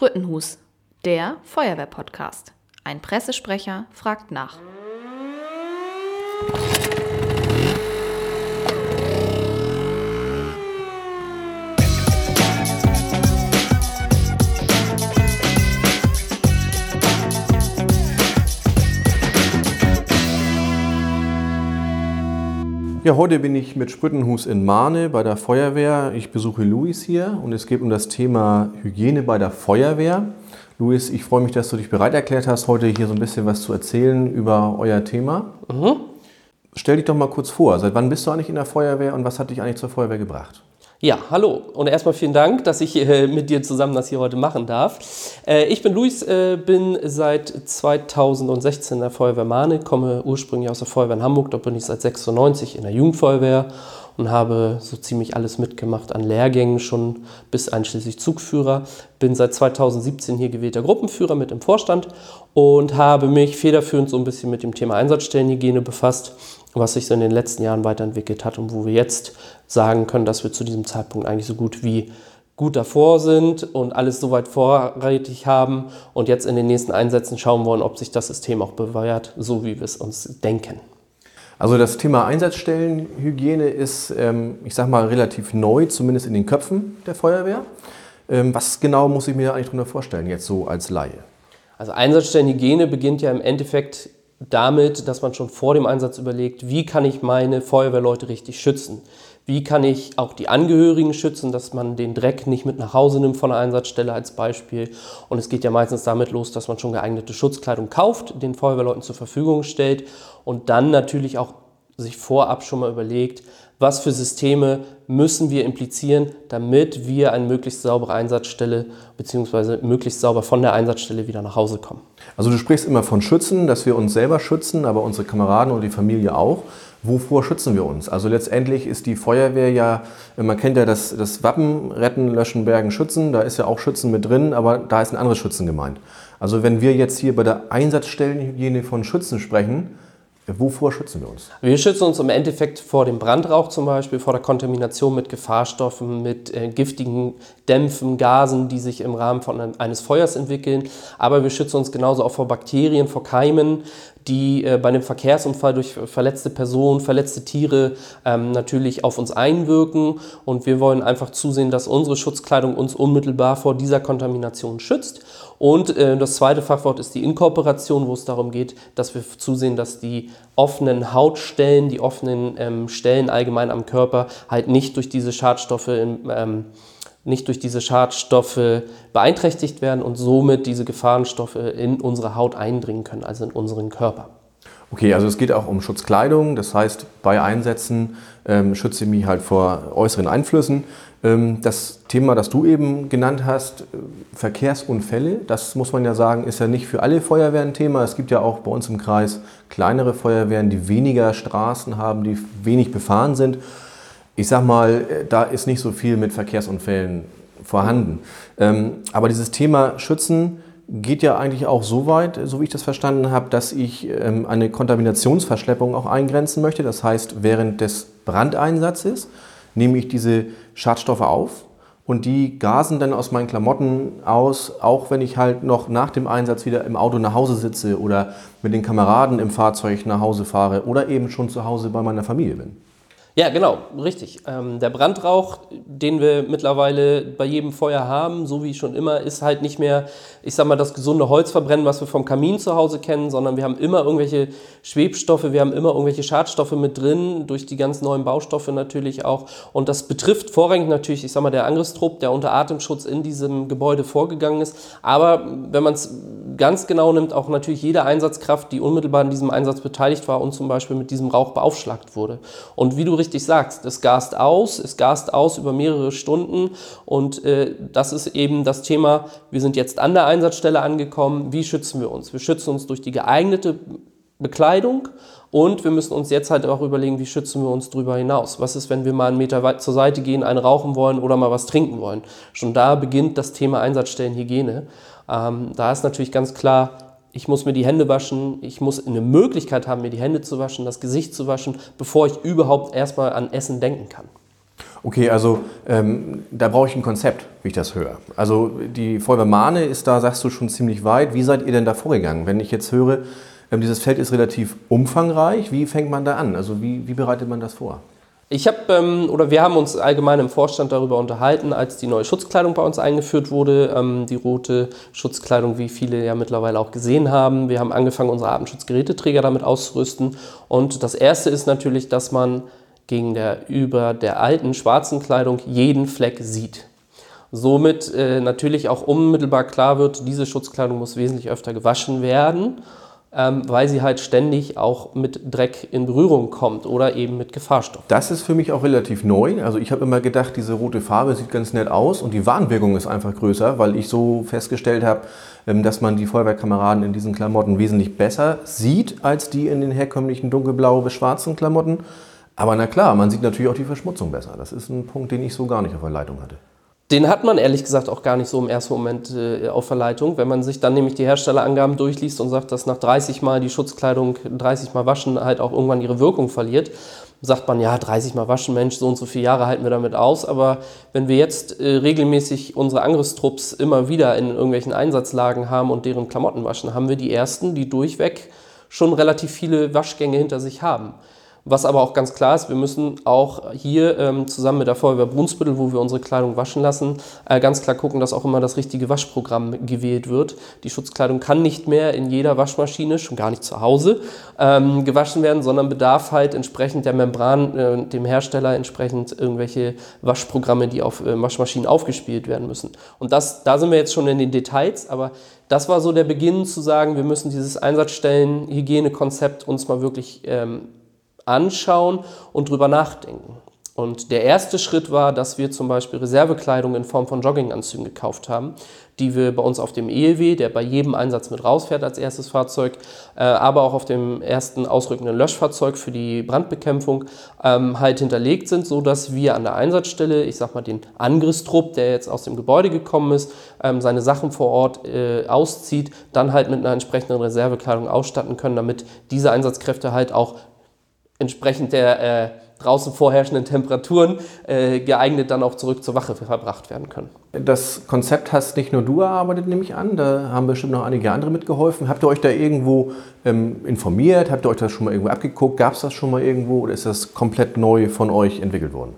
Sprüttenhus, der Feuerwehr-Podcast. Ein Pressesprecher fragt nach. Ja, heute bin ich mit Sprüttenhus in Mahne bei der Feuerwehr. Ich besuche Luis hier und es geht um das Thema Hygiene bei der Feuerwehr. Luis, ich freue mich, dass du dich bereit erklärt hast, heute hier so ein bisschen was zu erzählen über euer Thema. Mhm. Stell dich doch mal kurz vor, seit wann bist du eigentlich in der Feuerwehr und was hat dich eigentlich zur Feuerwehr gebracht? Ja, hallo und erstmal vielen Dank, dass ich äh, mit dir zusammen das hier heute machen darf. Äh, ich bin Luis, äh, bin seit 2016 in der Feuerwehr Mahne, komme ursprünglich aus der Feuerwehr in Hamburg, dort bin ich seit 96 in der Jugendfeuerwehr und habe so ziemlich alles mitgemacht an Lehrgängen, schon bis einschließlich Zugführer. Bin seit 2017 hier gewählter Gruppenführer mit im Vorstand und habe mich federführend so ein bisschen mit dem Thema Einsatzstellenhygiene befasst was sich so in den letzten Jahren weiterentwickelt hat und wo wir jetzt sagen können, dass wir zu diesem Zeitpunkt eigentlich so gut wie gut davor sind und alles soweit vorrätig haben und jetzt in den nächsten Einsätzen schauen wollen, ob sich das System auch bewährt, so wie wir es uns denken. Also das Thema Einsatzstellenhygiene ist, ähm, ich sage mal, relativ neu, zumindest in den Köpfen der Feuerwehr. Ähm, was genau muss ich mir eigentlich darunter vorstellen, jetzt so als Laie? Also Einsatzstellenhygiene beginnt ja im Endeffekt damit, dass man schon vor dem Einsatz überlegt, wie kann ich meine Feuerwehrleute richtig schützen? Wie kann ich auch die Angehörigen schützen, dass man den Dreck nicht mit nach Hause nimmt von der Einsatzstelle als Beispiel? Und es geht ja meistens damit los, dass man schon geeignete Schutzkleidung kauft, den Feuerwehrleuten zur Verfügung stellt und dann natürlich auch sich vorab schon mal überlegt, was für Systeme müssen wir implizieren, damit wir eine möglichst saubere Einsatzstelle bzw. möglichst sauber von der Einsatzstelle wieder nach Hause kommen. Also du sprichst immer von Schützen, dass wir uns selber schützen, aber unsere Kameraden und die Familie auch. Wovor schützen wir uns? Also letztendlich ist die Feuerwehr ja, man kennt ja das, das Wappen, Retten, Löschen, Bergen, Schützen, da ist ja auch Schützen mit drin, aber da ist ein anderes Schützen gemeint. Also wenn wir jetzt hier bei der Einsatzstellenhygiene von Schützen sprechen, Wovor schützen wir uns? Wir schützen uns im Endeffekt vor dem Brandrauch zum Beispiel, vor der Kontamination mit Gefahrstoffen, mit äh, giftigen Dämpfen, Gasen, die sich im Rahmen von einem, eines Feuers entwickeln. Aber wir schützen uns genauso auch vor Bakterien, vor Keimen, die äh, bei einem Verkehrsunfall durch verletzte Personen, verletzte Tiere ähm, natürlich auf uns einwirken. Und wir wollen einfach zusehen, dass unsere Schutzkleidung uns unmittelbar vor dieser Kontamination schützt. Und äh, das zweite Fachwort ist die Inkorporation, wo es darum geht, dass wir zusehen, dass die offenen Hautstellen, die offenen ähm, Stellen allgemein am Körper halt nicht durch diese Schadstoffe im, ähm, nicht durch diese Schadstoffe beeinträchtigt werden und somit diese Gefahrenstoffe in unsere Haut eindringen können, also in unseren Körper. Okay, also es geht auch um Schutzkleidung, das heißt, bei Einsätzen ähm, schütze ich mich halt vor äußeren Einflüssen. Ähm, das Thema, das du eben genannt hast, äh, Verkehrsunfälle, das muss man ja sagen, ist ja nicht für alle Feuerwehren Thema. Es gibt ja auch bei uns im Kreis kleinere Feuerwehren, die weniger Straßen haben, die wenig befahren sind ich sag mal, äh, da ist nicht so viel mit Verkehrsunfällen vorhanden. Ähm, aber dieses Thema Schützen geht ja eigentlich auch so weit, so wie ich das verstanden habe, dass ich ähm, eine Kontaminationsverschleppung auch eingrenzen möchte. Das heißt, während des Brandeinsatzes nehme ich diese Schadstoffe auf und die gasen dann aus meinen Klamotten aus, auch wenn ich halt noch nach dem Einsatz wieder im Auto nach Hause sitze oder mit den Kameraden im Fahrzeug nach Hause fahre oder eben schon zu Hause bei meiner Familie bin. Ja, genau, richtig. Ähm, der Brandrauch, den wir mittlerweile bei jedem Feuer haben, so wie schon immer, ist halt nicht mehr, ich sag mal, das gesunde Holzverbrennen, was wir vom Kamin zu Hause kennen, sondern wir haben immer irgendwelche Schwebstoffe, wir haben immer irgendwelche Schadstoffe mit drin, durch die ganz neuen Baustoffe natürlich auch. Und das betrifft vorrangig natürlich, ich sag mal, der Angriffstrupp, der unter Atemschutz in diesem Gebäude vorgegangen ist. Aber wenn man es ganz genau nimmt, auch natürlich jede Einsatzkraft, die unmittelbar in diesem Einsatz beteiligt war und zum Beispiel mit diesem Rauch beaufschlagt wurde. Und wie du richtig sagst, es gast aus, es gast aus über mehrere Stunden und äh, das ist eben das Thema, wir sind jetzt an der Einsatzstelle angekommen, wie schützen wir uns? Wir schützen uns durch die geeignete Bekleidung und wir müssen uns jetzt halt auch überlegen, wie schützen wir uns darüber hinaus. Was ist, wenn wir mal einen Meter weit zur Seite gehen, einen rauchen wollen oder mal was trinken wollen? Schon da beginnt das Thema Einsatzstellenhygiene. Ähm, da ist natürlich ganz klar, ich muss mir die Hände waschen, ich muss eine Möglichkeit haben, mir die Hände zu waschen, das Gesicht zu waschen, bevor ich überhaupt erstmal an Essen denken kann. Okay, also ähm, da brauche ich ein Konzept, wie ich das höre. Also die Feuerwehrmahne ist da, sagst du, schon ziemlich weit. Wie seid ihr denn da vorgegangen? Wenn ich jetzt höre, ähm, dieses Feld ist relativ umfangreich, wie fängt man da an? Also wie, wie bereitet man das vor? Ich habe ähm, oder wir haben uns allgemein im Vorstand darüber unterhalten, als die neue Schutzkleidung bei uns eingeführt wurde, ähm, die rote Schutzkleidung, wie viele ja mittlerweile auch gesehen haben. Wir haben angefangen, unsere Atemschutzgeräteträger damit auszurüsten. Und das erste ist natürlich, dass man gegen der über der alten schwarzen Kleidung jeden Fleck sieht. Somit äh, natürlich auch unmittelbar klar wird, diese Schutzkleidung muss wesentlich öfter gewaschen werden ähm, weil sie halt ständig auch mit Dreck in Berührung kommt oder eben mit Gefahrstoff. Das ist für mich auch relativ neu. Also ich habe immer gedacht, diese rote Farbe sieht ganz nett aus und die Warnwirkung ist einfach größer, weil ich so festgestellt habe, ähm, dass man die Feuerwehrkameraden in diesen Klamotten wesentlich besser sieht als die in den herkömmlichen dunkelblau bis schwarzen Klamotten. Aber na klar, man sieht natürlich auch die Verschmutzung besser. Das ist ein Punkt, den ich so gar nicht auf der Leitung hatte. Den hat man ehrlich gesagt auch gar nicht so im ersten Moment äh, auf Verleitung. Wenn man sich dann nämlich die Herstellerangaben durchliest und sagt, dass nach 30 Mal die Schutzkleidung 30 Mal waschen halt auch irgendwann ihre Wirkung verliert, sagt man, ja, 30 Mal waschen, Mensch, so und so viele Jahre halten wir damit aus. Aber wenn wir jetzt äh, regelmäßig unsere Angriffstrupps immer wieder in irgendwelchen Einsatzlagen haben und deren Klamotten waschen, haben wir die ersten, die durchweg schon relativ viele Waschgänge hinter sich haben. Was aber auch ganz klar ist, wir müssen auch hier ähm, zusammen mit der Feuerwehr Brunsbüttel, wo wir unsere Kleidung waschen lassen, äh, ganz klar gucken, dass auch immer das richtige Waschprogramm gewählt wird. Die Schutzkleidung kann nicht mehr in jeder Waschmaschine, schon gar nicht zu Hause, ähm, gewaschen werden, sondern bedarf halt entsprechend der Membran, äh, dem Hersteller entsprechend irgendwelche Waschprogramme, die auf äh, Waschmaschinen aufgespielt werden müssen. Und das, da sind wir jetzt schon in den Details, aber das war so der Beginn zu sagen, wir müssen dieses Einsatzstellen-Hygienekonzept uns mal wirklich ähm, anschauen und drüber nachdenken. Und der erste Schritt war, dass wir zum Beispiel Reservekleidung in Form von Jogginganzügen gekauft haben, die wir bei uns auf dem ELW, der bei jedem Einsatz mit rausfährt als erstes Fahrzeug, äh, aber auch auf dem ersten ausrückenden Löschfahrzeug für die Brandbekämpfung ähm, halt hinterlegt sind, so dass wir an der Einsatzstelle, ich sag mal den Angriffstrupp, der jetzt aus dem Gebäude gekommen ist, ähm, seine Sachen vor Ort äh, auszieht, dann halt mit einer entsprechenden Reservekleidung ausstatten können, damit diese Einsatzkräfte halt auch entsprechend der äh, draußen vorherrschenden Temperaturen äh, geeignet dann auch zurück zur Wache verbracht werden können. Das Konzept hast nicht nur du erarbeitet, nehme ich an, da haben bestimmt noch einige andere mitgeholfen. Habt ihr euch da irgendwo ähm, informiert? Habt ihr euch das schon mal irgendwo abgeguckt? Gab es das schon mal irgendwo oder ist das komplett neu von euch entwickelt worden?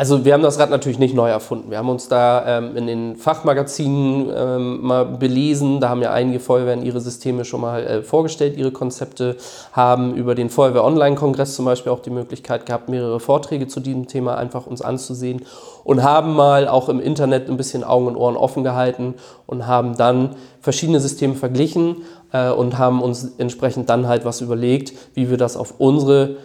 Also wir haben das Rad natürlich nicht neu erfunden. Wir haben uns da ähm, in den Fachmagazinen ähm, mal belesen. Da haben ja einige Feuerwehren ihre Systeme schon mal äh, vorgestellt, ihre Konzepte, haben über den Feuerwehr-Online-Kongress zum Beispiel auch die Möglichkeit gehabt, mehrere Vorträge zu diesem Thema einfach uns anzusehen und haben mal auch im Internet ein bisschen Augen und Ohren offen gehalten und haben dann verschiedene Systeme verglichen äh, und haben uns entsprechend dann halt was überlegt, wie wir das auf unsere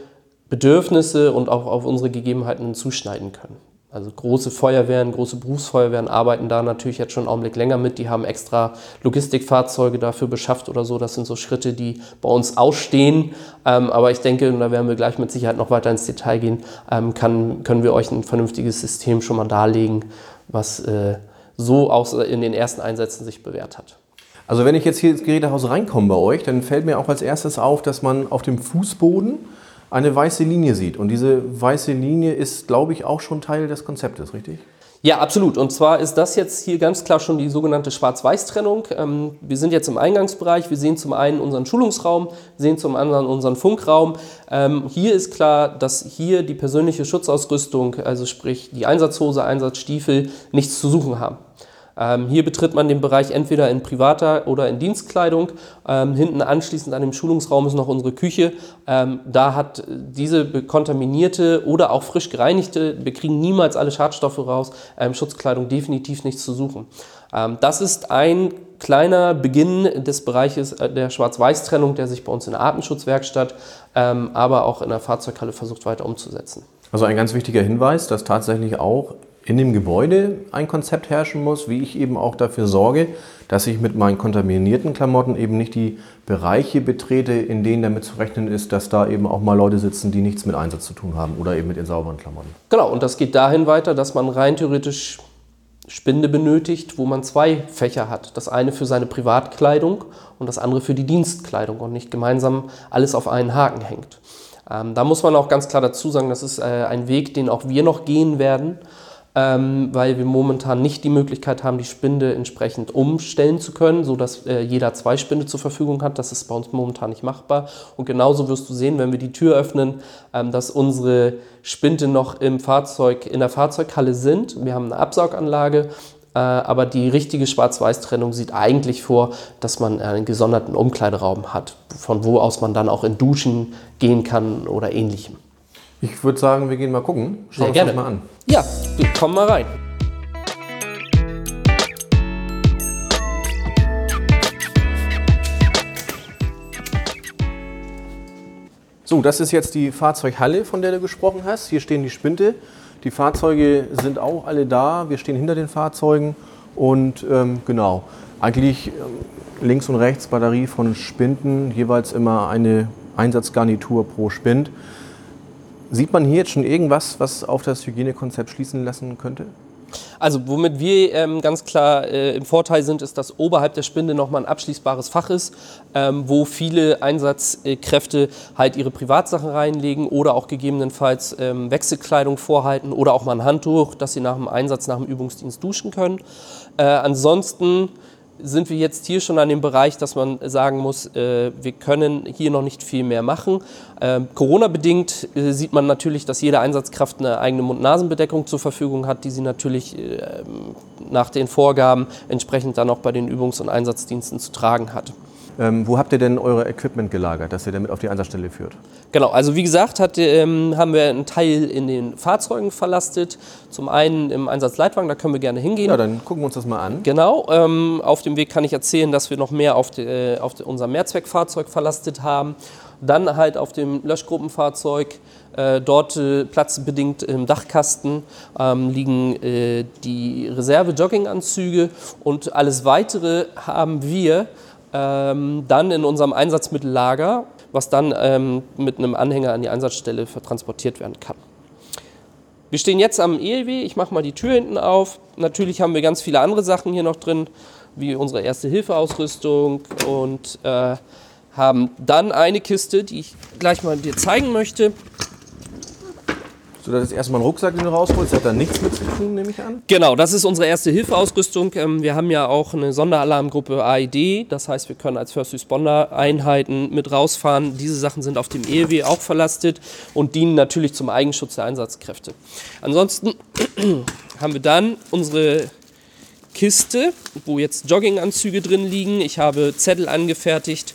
Bedürfnisse und auch auf unsere Gegebenheiten zuschneiden können. Also große Feuerwehren, große Berufsfeuerwehren arbeiten da natürlich jetzt schon einen Augenblick länger mit. Die haben extra Logistikfahrzeuge dafür beschafft oder so. Das sind so Schritte, die bei uns ausstehen. Ähm, aber ich denke, und da werden wir gleich mit Sicherheit noch weiter ins Detail gehen, ähm, kann, können wir euch ein vernünftiges System schon mal darlegen, was äh, so auch in den ersten Einsätzen sich bewährt hat. Also wenn ich jetzt hier ins Gerätehaus reinkomme bei euch, dann fällt mir auch als erstes auf, dass man auf dem Fußboden eine weiße Linie sieht. Und diese weiße Linie ist, glaube ich, auch schon Teil des Konzeptes, richtig? Ja, absolut. Und zwar ist das jetzt hier ganz klar schon die sogenannte Schwarz-Weiß-Trennung. Ähm, wir sind jetzt im Eingangsbereich. Wir sehen zum einen unseren Schulungsraum, sehen zum anderen unseren Funkraum. Ähm, hier ist klar, dass hier die persönliche Schutzausrüstung, also sprich die Einsatzhose, Einsatzstiefel, nichts zu suchen haben. Ähm, hier betritt man den Bereich entweder in privater oder in Dienstkleidung. Ähm, hinten anschließend an dem Schulungsraum ist noch unsere Küche. Ähm, da hat diese kontaminierte oder auch frisch gereinigte, wir kriegen niemals alle Schadstoffe raus, ähm, Schutzkleidung definitiv nichts zu suchen. Ähm, das ist ein kleiner Beginn des Bereiches äh, der Schwarz-Weiß-Trennung, der sich bei uns in der Artenschutzwerkstatt, ähm, aber auch in der Fahrzeughalle versucht weiter umzusetzen. Also ein ganz wichtiger Hinweis, dass tatsächlich auch in dem Gebäude ein Konzept herrschen muss, wie ich eben auch dafür sorge, dass ich mit meinen kontaminierten Klamotten eben nicht die Bereiche betrete, in denen damit zu rechnen ist, dass da eben auch mal Leute sitzen, die nichts mit Einsatz zu tun haben oder eben mit den sauberen Klamotten. Genau, und das geht dahin weiter, dass man rein theoretisch Spinde benötigt, wo man zwei Fächer hat. Das eine für seine Privatkleidung und das andere für die Dienstkleidung und nicht gemeinsam alles auf einen Haken hängt. Ähm, da muss man auch ganz klar dazu sagen, das ist äh, ein Weg, den auch wir noch gehen werden ähm, weil wir momentan nicht die Möglichkeit haben, die Spinde entsprechend umstellen zu können, sodass äh, jeder zwei Spinde zur Verfügung hat. Das ist bei uns momentan nicht machbar. Und genauso wirst du sehen, wenn wir die Tür öffnen, ähm, dass unsere Spinde noch im Fahrzeug, in der Fahrzeughalle sind. Wir haben eine Absauganlage äh, aber die richtige Schwarz-Weiß-Trennung sieht eigentlich vor, dass man einen gesonderten Umkleideraum hat, von wo aus man dann auch in Duschen gehen kann oder ähnlichem. Ich würde sagen, wir gehen mal gucken. Schauen wir uns das mal an. Ja, kommen mal rein. So, das ist jetzt die Fahrzeughalle, von der du gesprochen hast. Hier stehen die Spinte. Die Fahrzeuge sind auch alle da. Wir stehen hinter den Fahrzeugen. Und ähm, genau, eigentlich ähm, links und rechts Batterie von Spinden, jeweils immer eine Einsatzgarnitur pro Spind. Sieht man hier jetzt schon irgendwas, was auf das Hygienekonzept schließen lassen könnte? Also womit wir ähm, ganz klar äh, im Vorteil sind, ist, dass oberhalb der Spinde nochmal ein abschließbares Fach ist, ähm, wo viele Einsatzkräfte halt ihre Privatsachen reinlegen oder auch gegebenenfalls ähm, Wechselkleidung vorhalten oder auch mal ein Handtuch, dass sie nach dem Einsatz, nach dem Übungsdienst duschen können. Äh, ansonsten sind wir jetzt hier schon an dem Bereich, dass man sagen muss, äh, wir können hier noch nicht viel mehr machen. Äh, Corona-bedingt äh, sieht man natürlich, dass jede Einsatzkraft eine eigene Mund-Nasen-Bedeckung zur Verfügung hat, die sie natürlich äh, nach den Vorgaben entsprechend dann auch bei den Übungs- und Einsatzdiensten zu tragen hat. Ähm, wo habt ihr denn eure Equipment gelagert, das ihr damit auf die Einsatzstelle führt? Genau, also wie gesagt, hat, ähm, haben wir einen Teil in den Fahrzeugen verlastet. Zum einen im Einsatzleitwagen, da können wir gerne hingehen. Ja, dann gucken wir uns das mal an. Genau, ähm, auf dem Weg kann ich erzählen, dass wir noch mehr auf, die, äh, auf unser Mehrzweckfahrzeug verlastet haben. Dann halt auf dem Löschgruppenfahrzeug, äh, dort äh, platzbedingt im Dachkasten ähm, liegen äh, die Reserve-Jogginganzüge und alles weitere haben wir ähm, dann in unserem Einsatzmittellager, was dann ähm, mit einem Anhänger an die Einsatzstelle vertransportiert werden kann. Wir stehen jetzt am ELW, ich mache mal die Tür hinten auf. Natürlich haben wir ganz viele andere Sachen hier noch drin, wie unsere Erste-Hilfe-Ausrüstung und äh, haben dann eine Kiste, die ich gleich mal dir zeigen möchte. So, das ist erstmal ein Rucksack, den du rausholst. Hat da nichts mit zu tun, nehme ich an. Genau, das ist unsere erste Hilfeausrüstung. Ähm, wir haben ja auch eine Sonderalarmgruppe AED. Das heißt, wir können als First Responder Einheiten mit rausfahren. Diese Sachen sind auf dem EW auch verlastet und dienen natürlich zum Eigenschutz der Einsatzkräfte. Ansonsten haben wir dann unsere Kiste, wo jetzt Jogginganzüge drin liegen. Ich habe Zettel angefertigt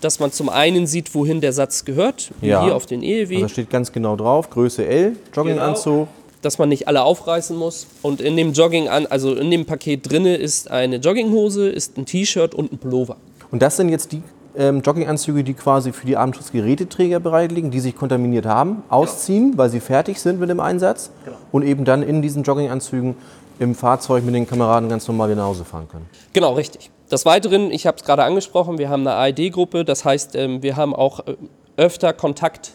dass man zum einen sieht, wohin der Satz gehört, ja. hier auf den ELW. Also da steht ganz genau drauf, Größe L, Jogginganzug. Genau, dass man nicht alle aufreißen muss. Und in dem Jogging an, also in dem Paket drinne ist eine Jogginghose, ist ein T-Shirt und ein Pullover. Und das sind jetzt die ähm, Jogginganzüge, die quasi für die Abendschutzgeräteträger bereit liegen, die sich kontaminiert haben, ausziehen, genau. weil sie fertig sind mit dem Einsatz genau. und eben dann in diesen Jogginganzügen im Fahrzeug mit den Kameraden ganz normal wieder nach Hause fahren können. Genau, richtig. Des Weiteren, ich habe es gerade angesprochen, wir haben eine ARD-Gruppe, das heißt, ähm, wir haben auch äh, öfter Kontakt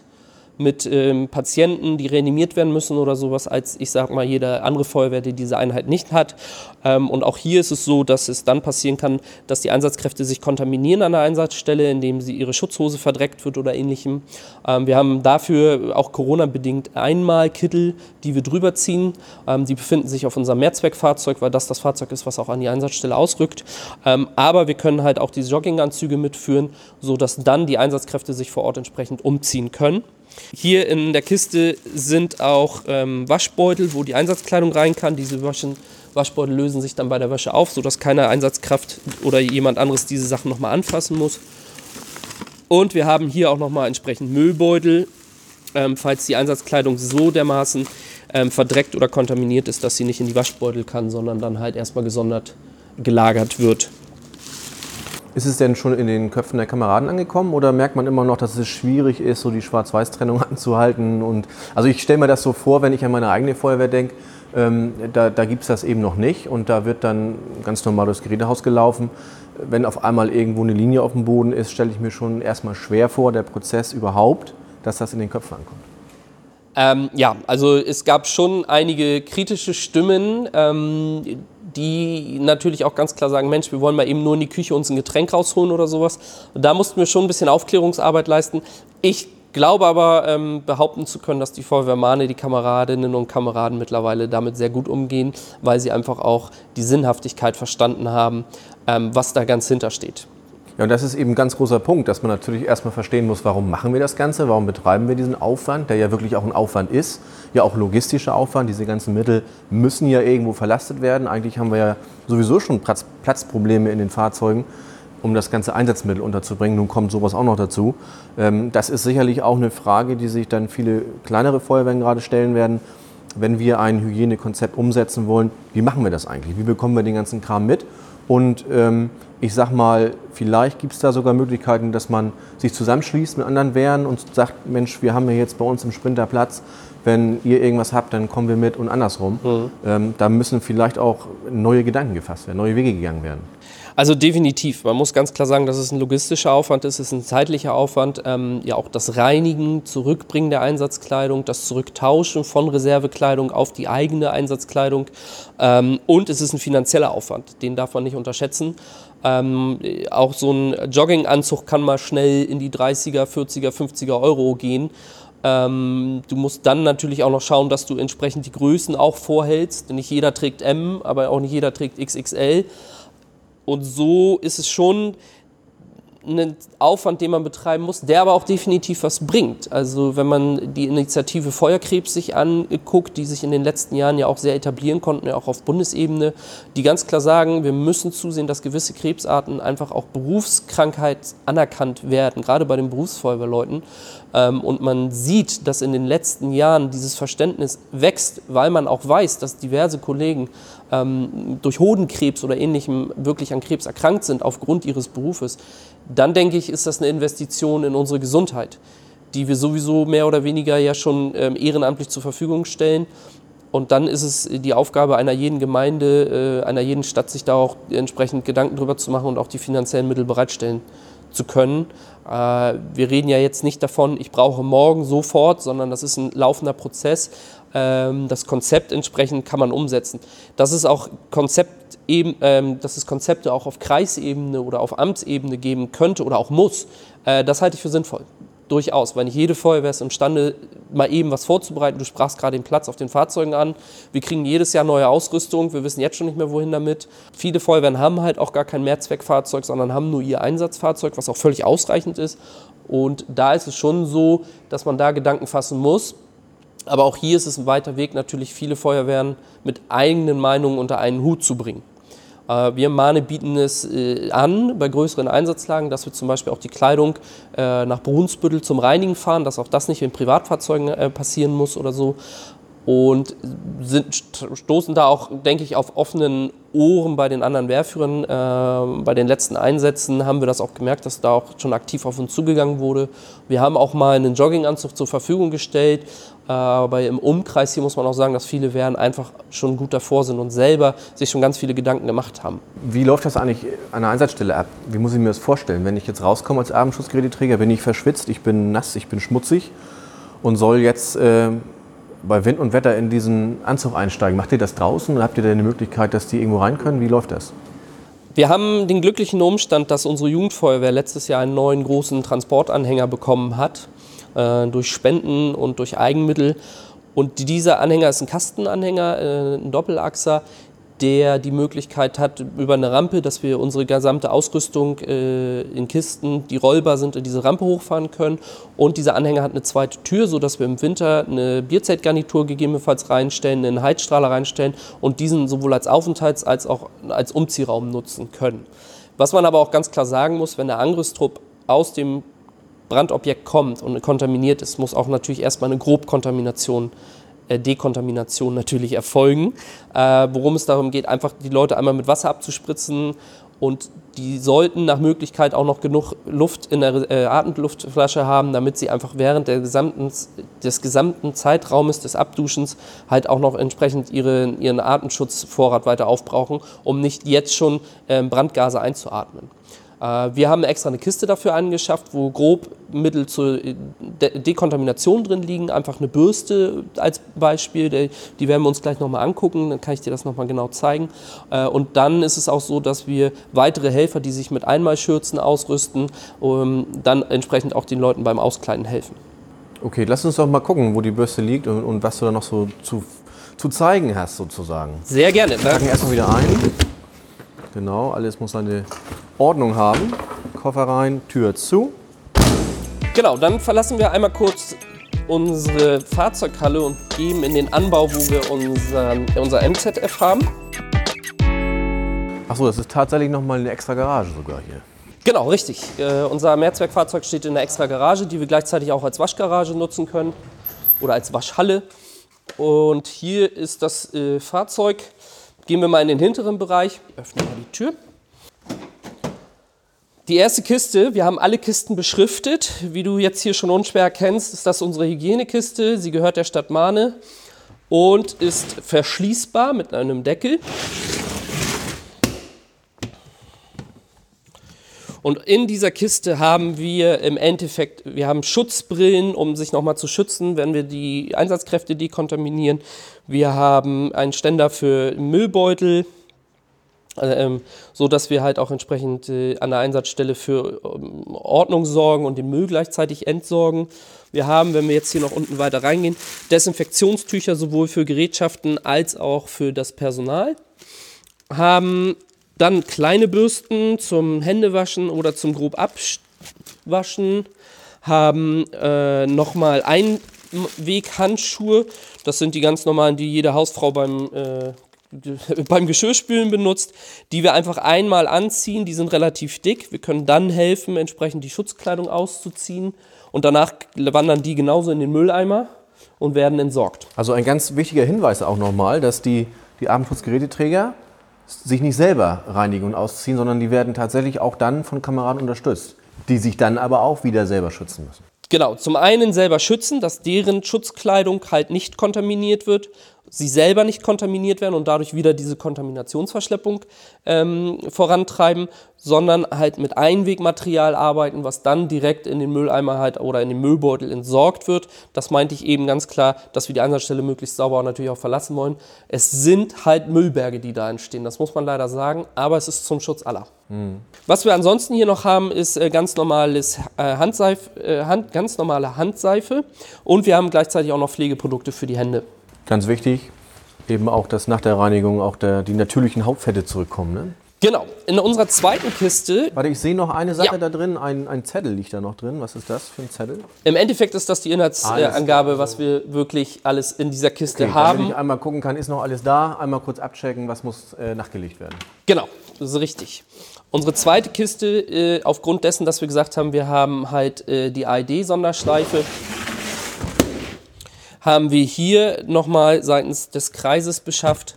mit ähm, Patienten, die reanimiert werden müssen oder sowas, als ich sage mal jede andere Feuerwehr, die diese Einheit nicht hat. Ähm, und auch hier ist es so, dass es dann passieren kann, dass die Einsatzkräfte sich kontaminieren an der Einsatzstelle, indem sie ihre Schutzhose verdreckt wird oder ähnlichem. Ähm, wir haben dafür auch Corona-bedingt einmal Kittel, die wir drüber ziehen. Ähm, die befinden sich auf unserem Mehrzweckfahrzeug, weil das das Fahrzeug ist, was auch an die Einsatzstelle ausrückt. Ähm, aber wir können halt auch diese Jogginganzüge mitführen, sodass dann die Einsatzkräfte sich vor Ort entsprechend umziehen können. Hier in der Kiste sind auch ähm, Waschbeutel, wo die Einsatzkleidung rein kann. Diese Waschen, Waschbeutel lösen sich dann bei der Wäsche auf, sodass keine Einsatzkraft oder jemand anderes diese Sachen nochmal anfassen muss. Und wir haben hier auch nochmal entsprechend Müllbeutel, ähm, falls die Einsatzkleidung so dermaßen ähm, verdreckt oder kontaminiert ist, dass sie nicht in die Waschbeutel kann, sondern dann halt erstmal gesondert gelagert wird. Ist es denn schon in den Köpfen der Kameraden angekommen oder merkt man immer noch, dass es schwierig ist, so die Schwarz-Weiß-Trennung anzuhalten? Und, also ich stelle mir das so vor, wenn ich an meine eigene Feuerwehr denke, ähm, da, da gibt es das eben noch nicht und da wird dann ganz normal durchs Gerätehaus gelaufen. Wenn auf einmal irgendwo eine Linie auf dem Boden ist, stelle ich mir schon erstmal schwer vor, der Prozess überhaupt, dass das in den Köpfen ankommt. Ähm, ja, also es gab schon einige kritische Stimmen, ähm, die natürlich auch ganz klar sagen, Mensch, wir wollen mal eben nur in die Küche uns ein Getränk rausholen oder sowas. Da mussten wir schon ein bisschen Aufklärungsarbeit leisten. Ich glaube aber ähm, behaupten zu können, dass die Feuerwehrmane, die Kameradinnen und Kameraden mittlerweile damit sehr gut umgehen, weil sie einfach auch die Sinnhaftigkeit verstanden haben, ähm, was da ganz hintersteht. Ja, und das ist eben ein ganz großer Punkt, dass man natürlich erstmal verstehen muss, warum machen wir das Ganze, warum betreiben wir diesen Aufwand, der ja wirklich auch ein Aufwand ist, ja auch logistischer Aufwand. Diese ganzen Mittel müssen ja irgendwo verlastet werden. Eigentlich haben wir ja sowieso schon Platz, Platzprobleme in den Fahrzeugen, um das ganze Einsatzmittel unterzubringen. Nun kommt sowas auch noch dazu. Ähm, das ist sicherlich auch eine Frage, die sich dann viele kleinere Feuerwehren gerade stellen werden. Wenn wir ein Hygienekonzept umsetzen wollen, wie machen wir das eigentlich? Wie bekommen wir den ganzen Kram mit? Und ähm, ich sag mal, vielleicht gibt es da sogar Möglichkeiten, dass man sich zusammenschließt mit anderen Wehren und sagt, Mensch, wir haben ja jetzt bei uns im Sprinter Platz, wenn ihr irgendwas habt, dann kommen wir mit und andersrum. Mhm. Ähm, da müssen vielleicht auch neue Gedanken gefasst werden, neue Wege gegangen werden. Also definitiv. Man muss ganz klar sagen, dass es ein logistischer Aufwand ist, es ist ein zeitlicher Aufwand. Ähm, ja, auch das Reinigen, Zurückbringen der Einsatzkleidung, das Zurücktauschen von Reservekleidung auf die eigene Einsatzkleidung. Ähm, und es ist ein finanzieller Aufwand, den darf man nicht unterschätzen. Ähm, auch so ein Jogginganzug kann mal schnell in die 30er, 40er, 50er Euro gehen. Ähm, du musst dann natürlich auch noch schauen, dass du entsprechend die Größen auch vorhältst. Nicht jeder trägt M, aber auch nicht jeder trägt XXL. Und so ist es schon ein Aufwand, den man betreiben muss, der aber auch definitiv was bringt. Also wenn man die Initiative Feuerkrebs sich anguckt, die sich in den letzten Jahren ja auch sehr etablieren konnten, ja auch auf Bundesebene, die ganz klar sagen, wir müssen zusehen, dass gewisse Krebsarten einfach auch Berufskrankheit anerkannt werden, gerade bei den Berufsfeuerwehrleuten. Ähm, und man sieht, dass in den letzten Jahren dieses Verständnis wächst, weil man auch weiß, dass diverse Kollegen ähm, durch Hodenkrebs oder ähnlichem wirklich an Krebs erkrankt sind aufgrund ihres Berufes dann denke ich, ist das eine Investition in unsere Gesundheit, die wir sowieso mehr oder weniger ja schon ähm, ehrenamtlich zur Verfügung stellen. Und dann ist es die Aufgabe einer jeden Gemeinde, äh, einer jeden Stadt, sich da auch entsprechend Gedanken drüber zu machen und auch die finanziellen Mittel bereitstellen zu können. Äh, wir reden ja jetzt nicht davon, ich brauche morgen sofort, sondern das ist ein laufender Prozess. Ähm, das Konzept entsprechend kann man umsetzen. Das ist auch Konzept eben, ähm, dass es Konzepte auch auf Kreisebene oder auf Amtsebene geben könnte oder auch muss, äh, das halte ich für sinnvoll. Durchaus, weil nicht jede Feuerwehr ist imstande, mal eben was vorzubereiten. Du sprachst gerade den Platz auf den Fahrzeugen an. Wir kriegen jedes Jahr neue Ausrüstung. Wir wissen jetzt schon nicht mehr, wohin damit. Viele Feuerwehren haben halt auch gar kein Mehrzweckfahrzeug, sondern haben nur ihr Einsatzfahrzeug, was auch völlig ausreichend ist. Und da ist es schon so, dass man da Gedanken fassen muss. Aber auch hier ist es ein weiter Weg, natürlich viele Feuerwehren mit eigenen Meinungen unter einen Hut zu bringen. Äh, wir Mane bieten es äh, an bei größeren Einsatzlagen, dass wir zum Beispiel auch die Kleidung äh, nach Brunsbüttel zum Reinigen fahren, dass auch das nicht in Privatfahrzeugen passieren muss oder so. Und sind, stoßen da auch, denke ich, auf offenen Ohren bei den anderen Wehrführern. Äh, bei den letzten Einsätzen haben wir das auch gemerkt, dass da auch schon aktiv auf uns zugegangen wurde. Wir haben auch mal einen Jogginganzug zur Verfügung gestellt aber im Umkreis hier muss man auch sagen, dass viele Wehren einfach schon gut davor sind und selber sich schon ganz viele Gedanken gemacht haben. Wie läuft das eigentlich an der Einsatzstelle ab? Wie muss ich mir das vorstellen? Wenn ich jetzt rauskomme als Abendschutzgeräteträger, bin ich verschwitzt, ich bin nass, ich bin schmutzig und soll jetzt äh, bei Wind und Wetter in diesen Anzug einsteigen. Macht ihr das draußen oder habt ihr da eine Möglichkeit, dass die irgendwo rein können? Wie läuft das? Wir haben den glücklichen Umstand, dass unsere Jugendfeuerwehr letztes Jahr einen neuen großen Transportanhänger bekommen hat äh, durch Spenden und durch Eigenmittel. Und dieser Anhänger ist ein Kastenanhänger, äh, ein Doppelachser, der die Möglichkeit hat, über eine Rampe, dass wir unsere gesamte Ausrüstung äh, in Kisten, die rollbar sind, in diese Rampe hochfahren können. Und dieser Anhänger hat eine zweite Tür, sodass wir im Winter eine Bierzeltgarnitur gegebenenfalls reinstellen, einen Heizstrahler reinstellen und diesen sowohl als Aufenthalts- als auch als Umziehraum nutzen können. Was man aber auch ganz klar sagen muss, wenn der Angriffstrupp aus dem Brandobjekt kommt und kontaminiert ist, muss auch natürlich erstmal eine Grobkontamination, Dekontamination natürlich erfolgen. Äh, worum es darum geht, einfach die Leute einmal mit Wasser abzuspritzen und die sollten nach Möglichkeit auch noch genug Luft in der äh, Atemluftflasche haben, damit sie einfach während der gesamten, des gesamten Zeitraumes des Abduschens halt auch noch entsprechend ihre, ihren Atemschutzvorrat weiter aufbrauchen, um nicht jetzt schon äh, Brandgase einzuatmen. Äh, wir haben extra eine Kiste dafür angeschafft, wo grob Mittel zur De Dekontamination drin liegen. Einfach eine Bürste als Beispiel, die werden wir uns gleich nochmal angucken, dann kann ich dir das nochmal genau zeigen. Äh, und dann ist es auch so, dass wir weitere Helfer, die sich mit Einmalschürzen ausrüsten, dann entsprechend auch den Leuten beim Auskleiden helfen. Okay, lass uns doch mal gucken, wo die Bürste liegt und, und was du da noch so zu, zu zeigen hast, sozusagen. Sehr gerne. Wir packen erstmal wieder ein. Genau, alles muss seine Ordnung haben. Koffer rein, Tür zu. Genau, dann verlassen wir einmal kurz unsere Fahrzeughalle und gehen in den Anbau, wo wir unseren, unser MZF haben. Achso, das ist tatsächlich nochmal eine extra Garage sogar hier. Genau, richtig. Äh, unser Mehrzweckfahrzeug steht in einer extra Garage, die wir gleichzeitig auch als Waschgarage nutzen können oder als Waschhalle. Und hier ist das äh, Fahrzeug. Gehen wir mal in den hinteren Bereich. Öffnen mal die Tür. Die erste Kiste, wir haben alle Kisten beschriftet. Wie du jetzt hier schon unschwer erkennst, ist das unsere Hygienekiste. Sie gehört der Stadt Mahne und ist verschließbar mit einem Deckel. Und in dieser Kiste haben wir im Endeffekt, wir haben Schutzbrillen, um sich nochmal zu schützen, wenn wir die Einsatzkräfte dekontaminieren. Wir haben einen Ständer für Müllbeutel, ähm, so dass wir halt auch entsprechend äh, an der Einsatzstelle für ähm, Ordnung sorgen und den Müll gleichzeitig entsorgen. Wir haben, wenn wir jetzt hier noch unten weiter reingehen, Desinfektionstücher sowohl für Gerätschaften als auch für das Personal. Haben dann kleine Bürsten zum Händewaschen oder zum grob abwaschen. Haben äh, nochmal Einweghandschuhe. Das sind die ganz normalen, die jede Hausfrau beim, äh, beim Geschirrspülen benutzt, die wir einfach einmal anziehen. Die sind relativ dick. Wir können dann helfen, entsprechend die Schutzkleidung auszuziehen. Und danach wandern die genauso in den Mülleimer und werden entsorgt. Also ein ganz wichtiger Hinweis auch nochmal, dass die, die Abendschutzgeräteträger sich nicht selber reinigen und ausziehen, sondern die werden tatsächlich auch dann von Kameraden unterstützt, die sich dann aber auch wieder selber schützen müssen. Genau, zum einen selber schützen, dass deren Schutzkleidung halt nicht kontaminiert wird sie selber nicht kontaminiert werden und dadurch wieder diese Kontaminationsverschleppung ähm, vorantreiben, sondern halt mit Einwegmaterial arbeiten, was dann direkt in den Mülleimer halt oder in den Müllbeutel entsorgt wird. Das meinte ich eben ganz klar, dass wir die Einsatzstelle möglichst sauber und natürlich auch verlassen wollen. Es sind halt Müllberge, die da entstehen, das muss man leider sagen, aber es ist zum Schutz aller. Mhm. Was wir ansonsten hier noch haben, ist äh, ganz, normales, äh, äh, Hand, ganz normale Handseife und wir haben gleichzeitig auch noch Pflegeprodukte für die Hände. Ganz wichtig, eben auch, dass nach der Reinigung auch der, die natürlichen Hauptfette zurückkommen. Ne? Genau. In unserer zweiten Kiste. Warte, ich sehe noch eine Sache ja. da drin. Ein, ein Zettel liegt da noch drin. Was ist das für ein Zettel? Im Endeffekt ist das die Inhaltsangabe, ah, was wir wirklich alles in dieser Kiste okay, haben. Damit ich einmal gucken kann, ist noch alles da. Einmal kurz abchecken, was muss äh, nachgelegt werden. Genau, das ist richtig. Unsere zweite Kiste, äh, aufgrund dessen, dass wir gesagt haben, wir haben halt äh, die ID-Sonderschleife haben wir hier nochmal seitens des Kreises beschafft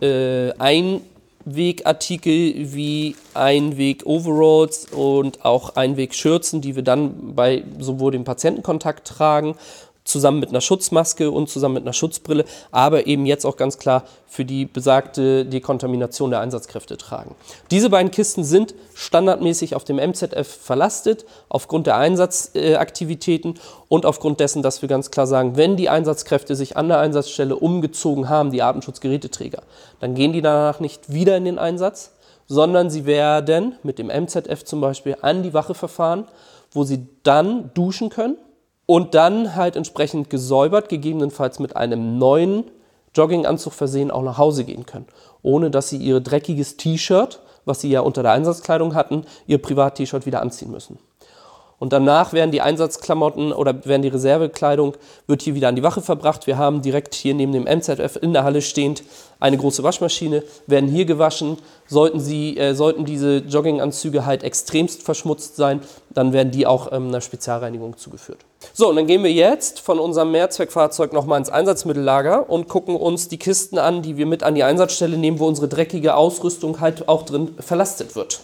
äh, Einwegartikel wie Einweg-Overalls und auch Einweg-Schürzen, die wir dann bei sowohl dem Patientenkontakt tragen zusammen mit einer Schutzmaske und zusammen mit einer Schutzbrille, aber eben jetzt auch ganz klar für die besagte Dekontamination der Einsatzkräfte tragen. Diese beiden Kisten sind standardmäßig auf dem MZF verlastet, aufgrund der Einsatzaktivitäten und aufgrund dessen, dass wir ganz klar sagen, wenn die Einsatzkräfte sich an der Einsatzstelle umgezogen haben, die Atemschutzgeräteträger, dann gehen die danach nicht wieder in den Einsatz, sondern sie werden mit dem MZF zum Beispiel an die Wache verfahren, wo sie dann duschen können und dann halt entsprechend gesäubert, gegebenenfalls mit einem neuen Jogginganzug versehen, auch nach Hause gehen können, ohne dass sie ihr dreckiges T-Shirt, was sie ja unter der Einsatzkleidung hatten, ihr Privat-T-Shirt wieder anziehen müssen. Und danach werden die Einsatzklamotten oder werden die Reservekleidung, wird hier wieder an die Wache verbracht. Wir haben direkt hier neben dem MZF in der Halle stehend eine große Waschmaschine, werden hier gewaschen. Sollten, sie, äh, sollten diese Jogginganzüge halt extremst verschmutzt sein, dann werden die auch ähm, einer Spezialreinigung zugeführt. So, und dann gehen wir jetzt von unserem Mehrzweckfahrzeug nochmal ins Einsatzmittellager und gucken uns die Kisten an, die wir mit an die Einsatzstelle nehmen, wo unsere dreckige Ausrüstung halt auch drin verlastet wird.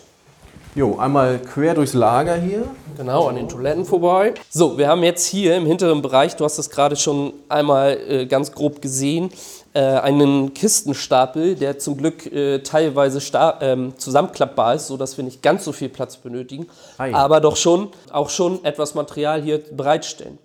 Jo, einmal quer durchs Lager hier. Genau, an den Toiletten vorbei. So, wir haben jetzt hier im hinteren Bereich, du hast es gerade schon einmal äh, ganz grob gesehen, äh, einen Kistenstapel, der zum Glück äh, teilweise ähm, zusammenklappbar ist, sodass wir nicht ganz so viel Platz benötigen, Hi. aber doch schon auch schon etwas Material hier bereitstellen.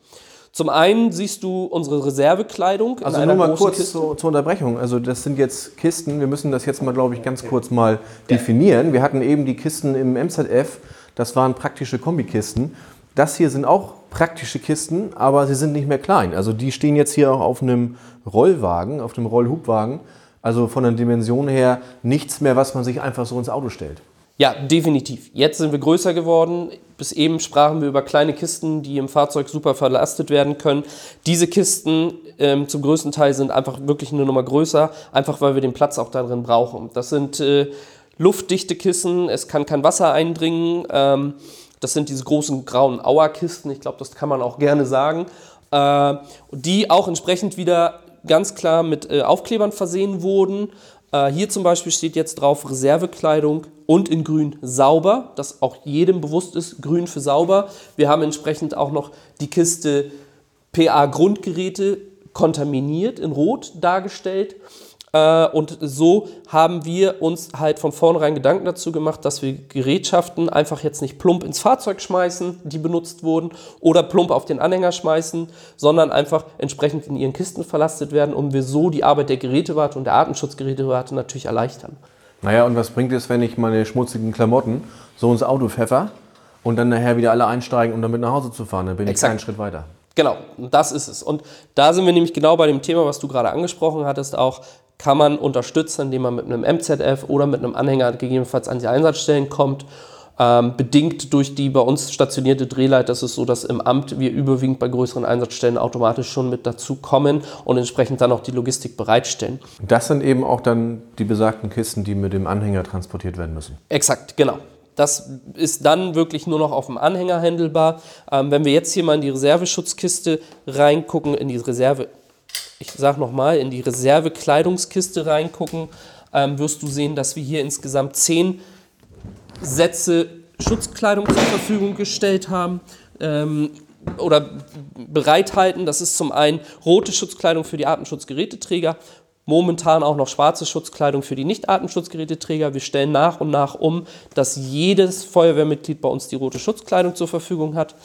Zum einen siehst du unsere Reservekleidung. Also nur mal kurz zur, zur, Unterbrechung. Also das sind jetzt Kisten. Wir müssen das jetzt mal, glaube ich, ganz kurz mal definieren. Wir hatten eben die Kisten im MZF. Das waren praktische Kombikisten. das hier sind auch praktische Kisten, aber sie sind nicht mehr klein. Also die stehen jetzt hier auch auf einem Rollwagen, auf einem Rollhubwagen. Also von der Dimension her nichts mehr, was man sich einfach so ins Auto stellt. Ja, definitiv. Jetzt sind wir größer geworden. Bis eben sprachen wir über kleine Kisten, die im Fahrzeug super verlastet werden können. Diese Kisten ähm, zum größten Teil sind einfach wirklich eine Nummer größer, einfach weil wir den Platz auch darin brauchen. Das sind äh, luftdichte Kissen, es kann kein Wasser eindringen. Ähm, das sind diese großen grauen Auerkisten, ich glaube, das kann man auch gerne sagen. Äh, die auch entsprechend wieder ganz klar mit äh, Aufklebern versehen wurden. Äh, hier zum Beispiel steht jetzt drauf Reservekleidung und in grün sauber, dass auch jedem bewusst ist, grün für sauber. Wir haben entsprechend auch noch die Kiste PA Grundgeräte kontaminiert in rot dargestellt. Äh, und so haben wir uns halt von vornherein Gedanken dazu gemacht, dass wir Gerätschaften einfach jetzt nicht plump ins Fahrzeug schmeißen, die benutzt wurden, oder plump auf den Anhänger schmeißen, sondern einfach entsprechend in ihren Kisten verlastet werden, um wir so die Arbeit der Gerätewarte und der Artenschutzgerätewarte natürlich erleichtern. Naja, und was bringt es, wenn ich meine schmutzigen Klamotten so ins Auto pfeffer und dann nachher wieder alle einsteigen, um damit nach Hause zu fahren? Dann bin Exakt. ich einen Schritt weiter. Genau, das ist es. Und da sind wir nämlich genau bei dem Thema, was du gerade angesprochen hattest, auch kann man unterstützen, indem man mit einem MZF oder mit einem Anhänger gegebenenfalls an die Einsatzstellen kommt. Ähm, bedingt durch die bei uns stationierte Drehleiter ist es so, dass im Amt wir überwiegend bei größeren Einsatzstellen automatisch schon mit dazu kommen und entsprechend dann auch die Logistik bereitstellen. Das sind eben auch dann die besagten Kisten, die mit dem Anhänger transportiert werden müssen. Exakt, genau. Das ist dann wirklich nur noch auf dem Anhänger handelbar. Ähm, wenn wir jetzt hier mal in die Reserveschutzkiste reingucken, in die Reserve, ich sage nochmal, in die Reservekleidungskiste reingucken, ähm, wirst du sehen, dass wir hier insgesamt zehn Sätze Schutzkleidung zur Verfügung gestellt haben. Ähm, oder bereithalten. Das ist zum einen rote Schutzkleidung für die Artenschutzgeräteträger, momentan auch noch schwarze Schutzkleidung für die Nicht-Artenschutzgeräteträger. Wir stellen nach und nach um, dass jedes Feuerwehrmitglied bei uns die rote Schutzkleidung zur Verfügung hat.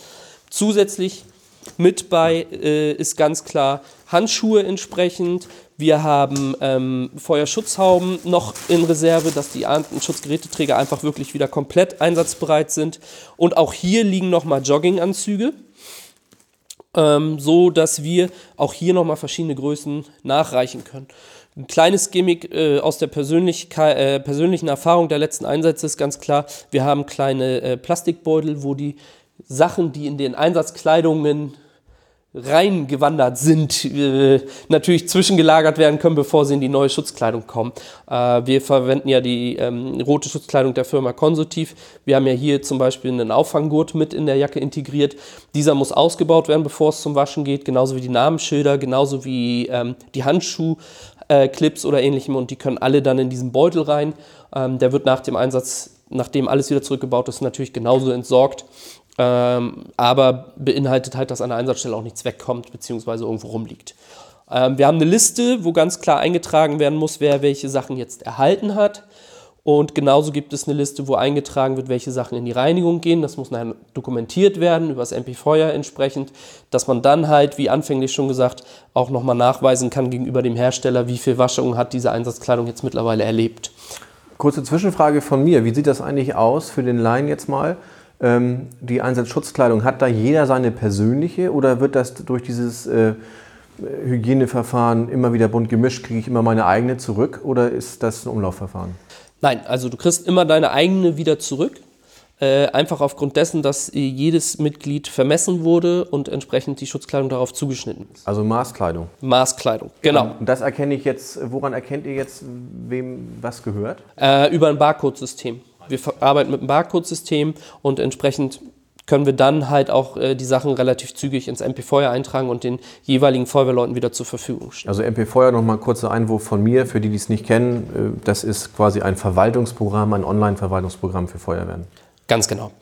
Zusätzlich mit bei äh, ist ganz klar Handschuhe entsprechend. Wir haben ähm, Feuerschutzhauben noch in Reserve, dass die Schutzgeräteträger einfach wirklich wieder komplett einsatzbereit sind. Und auch hier liegen nochmal Jogginganzüge, ähm, so dass wir auch hier nochmal verschiedene Größen nachreichen können. Ein kleines Gimmick äh, aus der äh, persönlichen Erfahrung der letzten Einsätze ist ganz klar, wir haben kleine äh, Plastikbeutel, wo die Sachen, die in den Einsatzkleidungen reingewandert sind, äh, natürlich zwischengelagert werden können, bevor sie in die neue Schutzkleidung kommen. Äh, wir verwenden ja die ähm, rote Schutzkleidung der Firma Konsultiv. Wir haben ja hier zum Beispiel einen Auffanggurt mit in der Jacke integriert. Dieser muss ausgebaut werden, bevor es zum Waschen geht, genauso wie die Namensschilder, genauso wie ähm, die Handschuhclips äh, oder ähnlichem und die können alle dann in diesen Beutel rein. Ähm, der wird nach dem Einsatz, nachdem alles wieder zurückgebaut ist, natürlich genauso entsorgt ähm, aber beinhaltet halt, dass an der Einsatzstelle auch nichts wegkommt bzw. irgendwo rumliegt. Ähm, wir haben eine Liste, wo ganz klar eingetragen werden muss, wer welche Sachen jetzt erhalten hat. Und genauso gibt es eine Liste, wo eingetragen wird, welche Sachen in die Reinigung gehen. Das muss nachher dokumentiert werden über das MP-Feuer entsprechend, dass man dann halt, wie anfänglich schon gesagt, auch nochmal nachweisen kann gegenüber dem Hersteller, wie viel Waschung hat diese Einsatzkleidung jetzt mittlerweile erlebt. Kurze Zwischenfrage von mir. Wie sieht das eigentlich aus für den Laien jetzt mal? Ähm, die Einsatzschutzkleidung, hat da jeder seine persönliche oder wird das durch dieses äh, Hygieneverfahren immer wieder bunt gemischt, kriege ich immer meine eigene zurück oder ist das ein Umlaufverfahren? Nein, also du kriegst immer deine eigene wieder zurück. Äh, einfach aufgrund dessen, dass jedes Mitglied vermessen wurde und entsprechend die Schutzkleidung darauf zugeschnitten ist. Also Maßkleidung. Maßkleidung, genau. Und das erkenne ich jetzt, woran erkennt ihr jetzt, wem was gehört? Äh, über ein Barcode-System. Wir arbeiten mit einem Barcode-System und entsprechend können wir dann halt auch äh, die Sachen relativ zügig ins MP-Feuer eintragen und den jeweiligen Feuerwehrleuten wieder zur Verfügung stellen. Also MP-Feuer, nochmal kurzer Einwurf von mir, für die, die es nicht kennen, äh, das ist quasi ein Verwaltungsprogramm, ein Online-Verwaltungsprogramm für Feuerwehren. Ganz genau.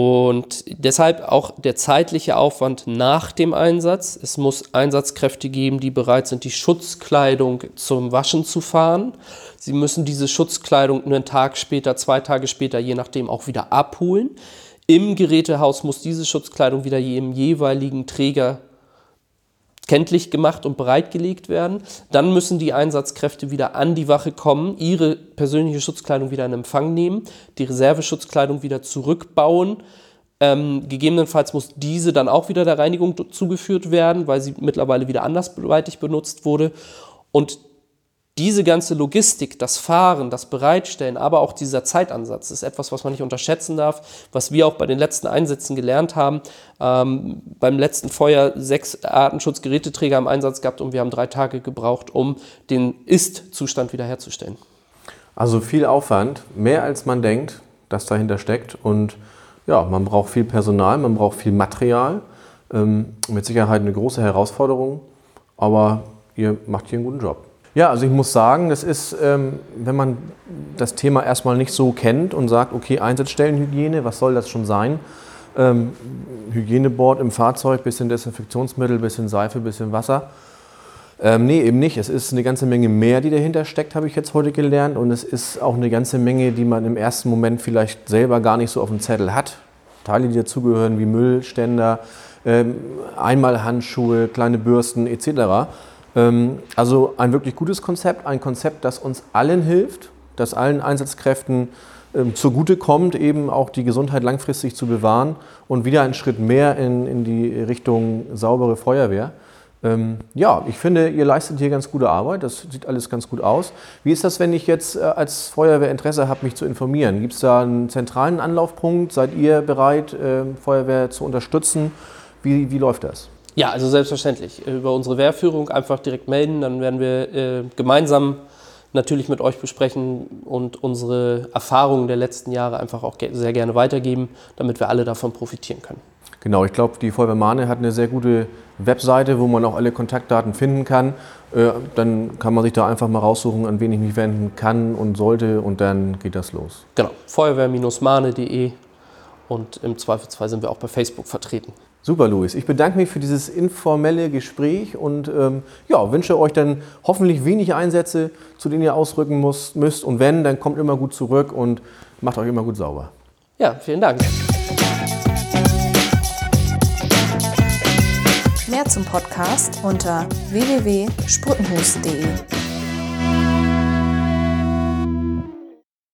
Und deshalb auch der zeitliche Aufwand nach dem Einsatz. Es muss Einsatzkräfte geben, die bereit sind, die Schutzkleidung zum Waschen zu fahren. Sie müssen diese Schutzkleidung einen Tag später, zwei Tage später, je nachdem, auch wieder abholen. Im Gerätehaus muss diese Schutzkleidung wieder jedem jeweiligen Träger kenntlich gemacht und bereitgelegt werden. Dann müssen die Einsatzkräfte wieder an die Wache kommen, ihre persönliche Schutzkleidung wieder in Empfang nehmen, die Reserveschutzkleidung wieder zurückbauen Ähm, gegebenenfalls muss diese dann auch wieder der Reinigung zugeführt werden, weil sie mittlerweile wieder andersweitig benutzt wurde. Und diese ganze Logistik, das Fahren, das Bereitstellen, aber auch dieser Zeitansatz ist etwas, was man nicht unterschätzen darf, was wir auch bei den letzten Einsätzen gelernt haben. Ähm, beim letzten Feuer sechs Artenschutzgeräteträger im Einsatz gehabt und wir haben drei Tage gebraucht, um den Ist-Zustand wiederherzustellen. Also viel Aufwand, mehr als man denkt, das dahinter steckt. Und ja, man braucht viel Personal, man braucht viel Material. Ähm, mit Sicherheit eine große Herausforderung, aber ihr macht hier einen guten Job. Ja, also ich muss sagen, das ist, ähm, wenn man das Thema erstmal nicht so kennt und sagt, okay, Einsatzstellenhygiene, was soll das schon sein? Ähm, Hygieneboard im Fahrzeug, bisschen Desinfektionsmittel, bisschen Seife, bisschen Wasser. Ähm, nee, eben nicht. Es ist eine ganze Menge mehr, die dahinter steckt, habe ich jetzt heute gelernt. Und es ist auch eine ganze Menge, die man im ersten Moment vielleicht selber gar nicht so auf dem Zettel hat. Teile, die dazugehören, wie Müllständer, ähm, Einmalhandschuhe, kleine Bürsten etc. Ähm, also ein wirklich gutes Konzept, ein Konzept, das uns allen hilft, das allen Einsatzkräften ähm, zugutekommt, eben auch die Gesundheit langfristig zu bewahren und wieder einen Schritt mehr in, in die Richtung saubere Feuerwehr. Ähm, ja, ich finde, ihr leistet hier ganz gute Arbeit. Das sieht alles ganz gut aus. Wie ist das, wenn ich jetzt äh, als Feuerwehr Interesse habe, mich zu informieren? Gibt es da einen zentralen Anlaufpunkt? Seid ihr bereit, äh, Feuerwehr zu unterstützen? Wie, wie läuft das? Ja, also selbstverständlich. Über unsere Wehrführung einfach direkt melden, dann werden wir äh, gemeinsam natürlich mit euch besprechen und unsere Erfahrungen der letzten Jahre einfach auch ge sehr gerne weitergeben, damit wir alle davon profitieren können. Genau, ich glaube, die Feuerwehr Mahne hat eine sehr gute Webseite, wo man auch alle Kontaktdaten finden kann. Äh, dann kann man sich da einfach mal raussuchen, an wen ich mich wenden kann und sollte und dann geht das los. Genau, feuerwehr-mahne.de und im Zweifelsfall sind wir auch bei Facebook vertreten. Super, Luis. Ich bedanke mich für dieses informelle Gespräch und ähm, ja, wünsche euch dann hoffentlich wenig Einsätze, zu denen ihr ausrücken muss, müsst. Und wenn, dann kommt immer gut zurück und macht euch immer gut sauber. Ja, vielen Dank. Mehr zum Podcast unter www.sprutenhus.de.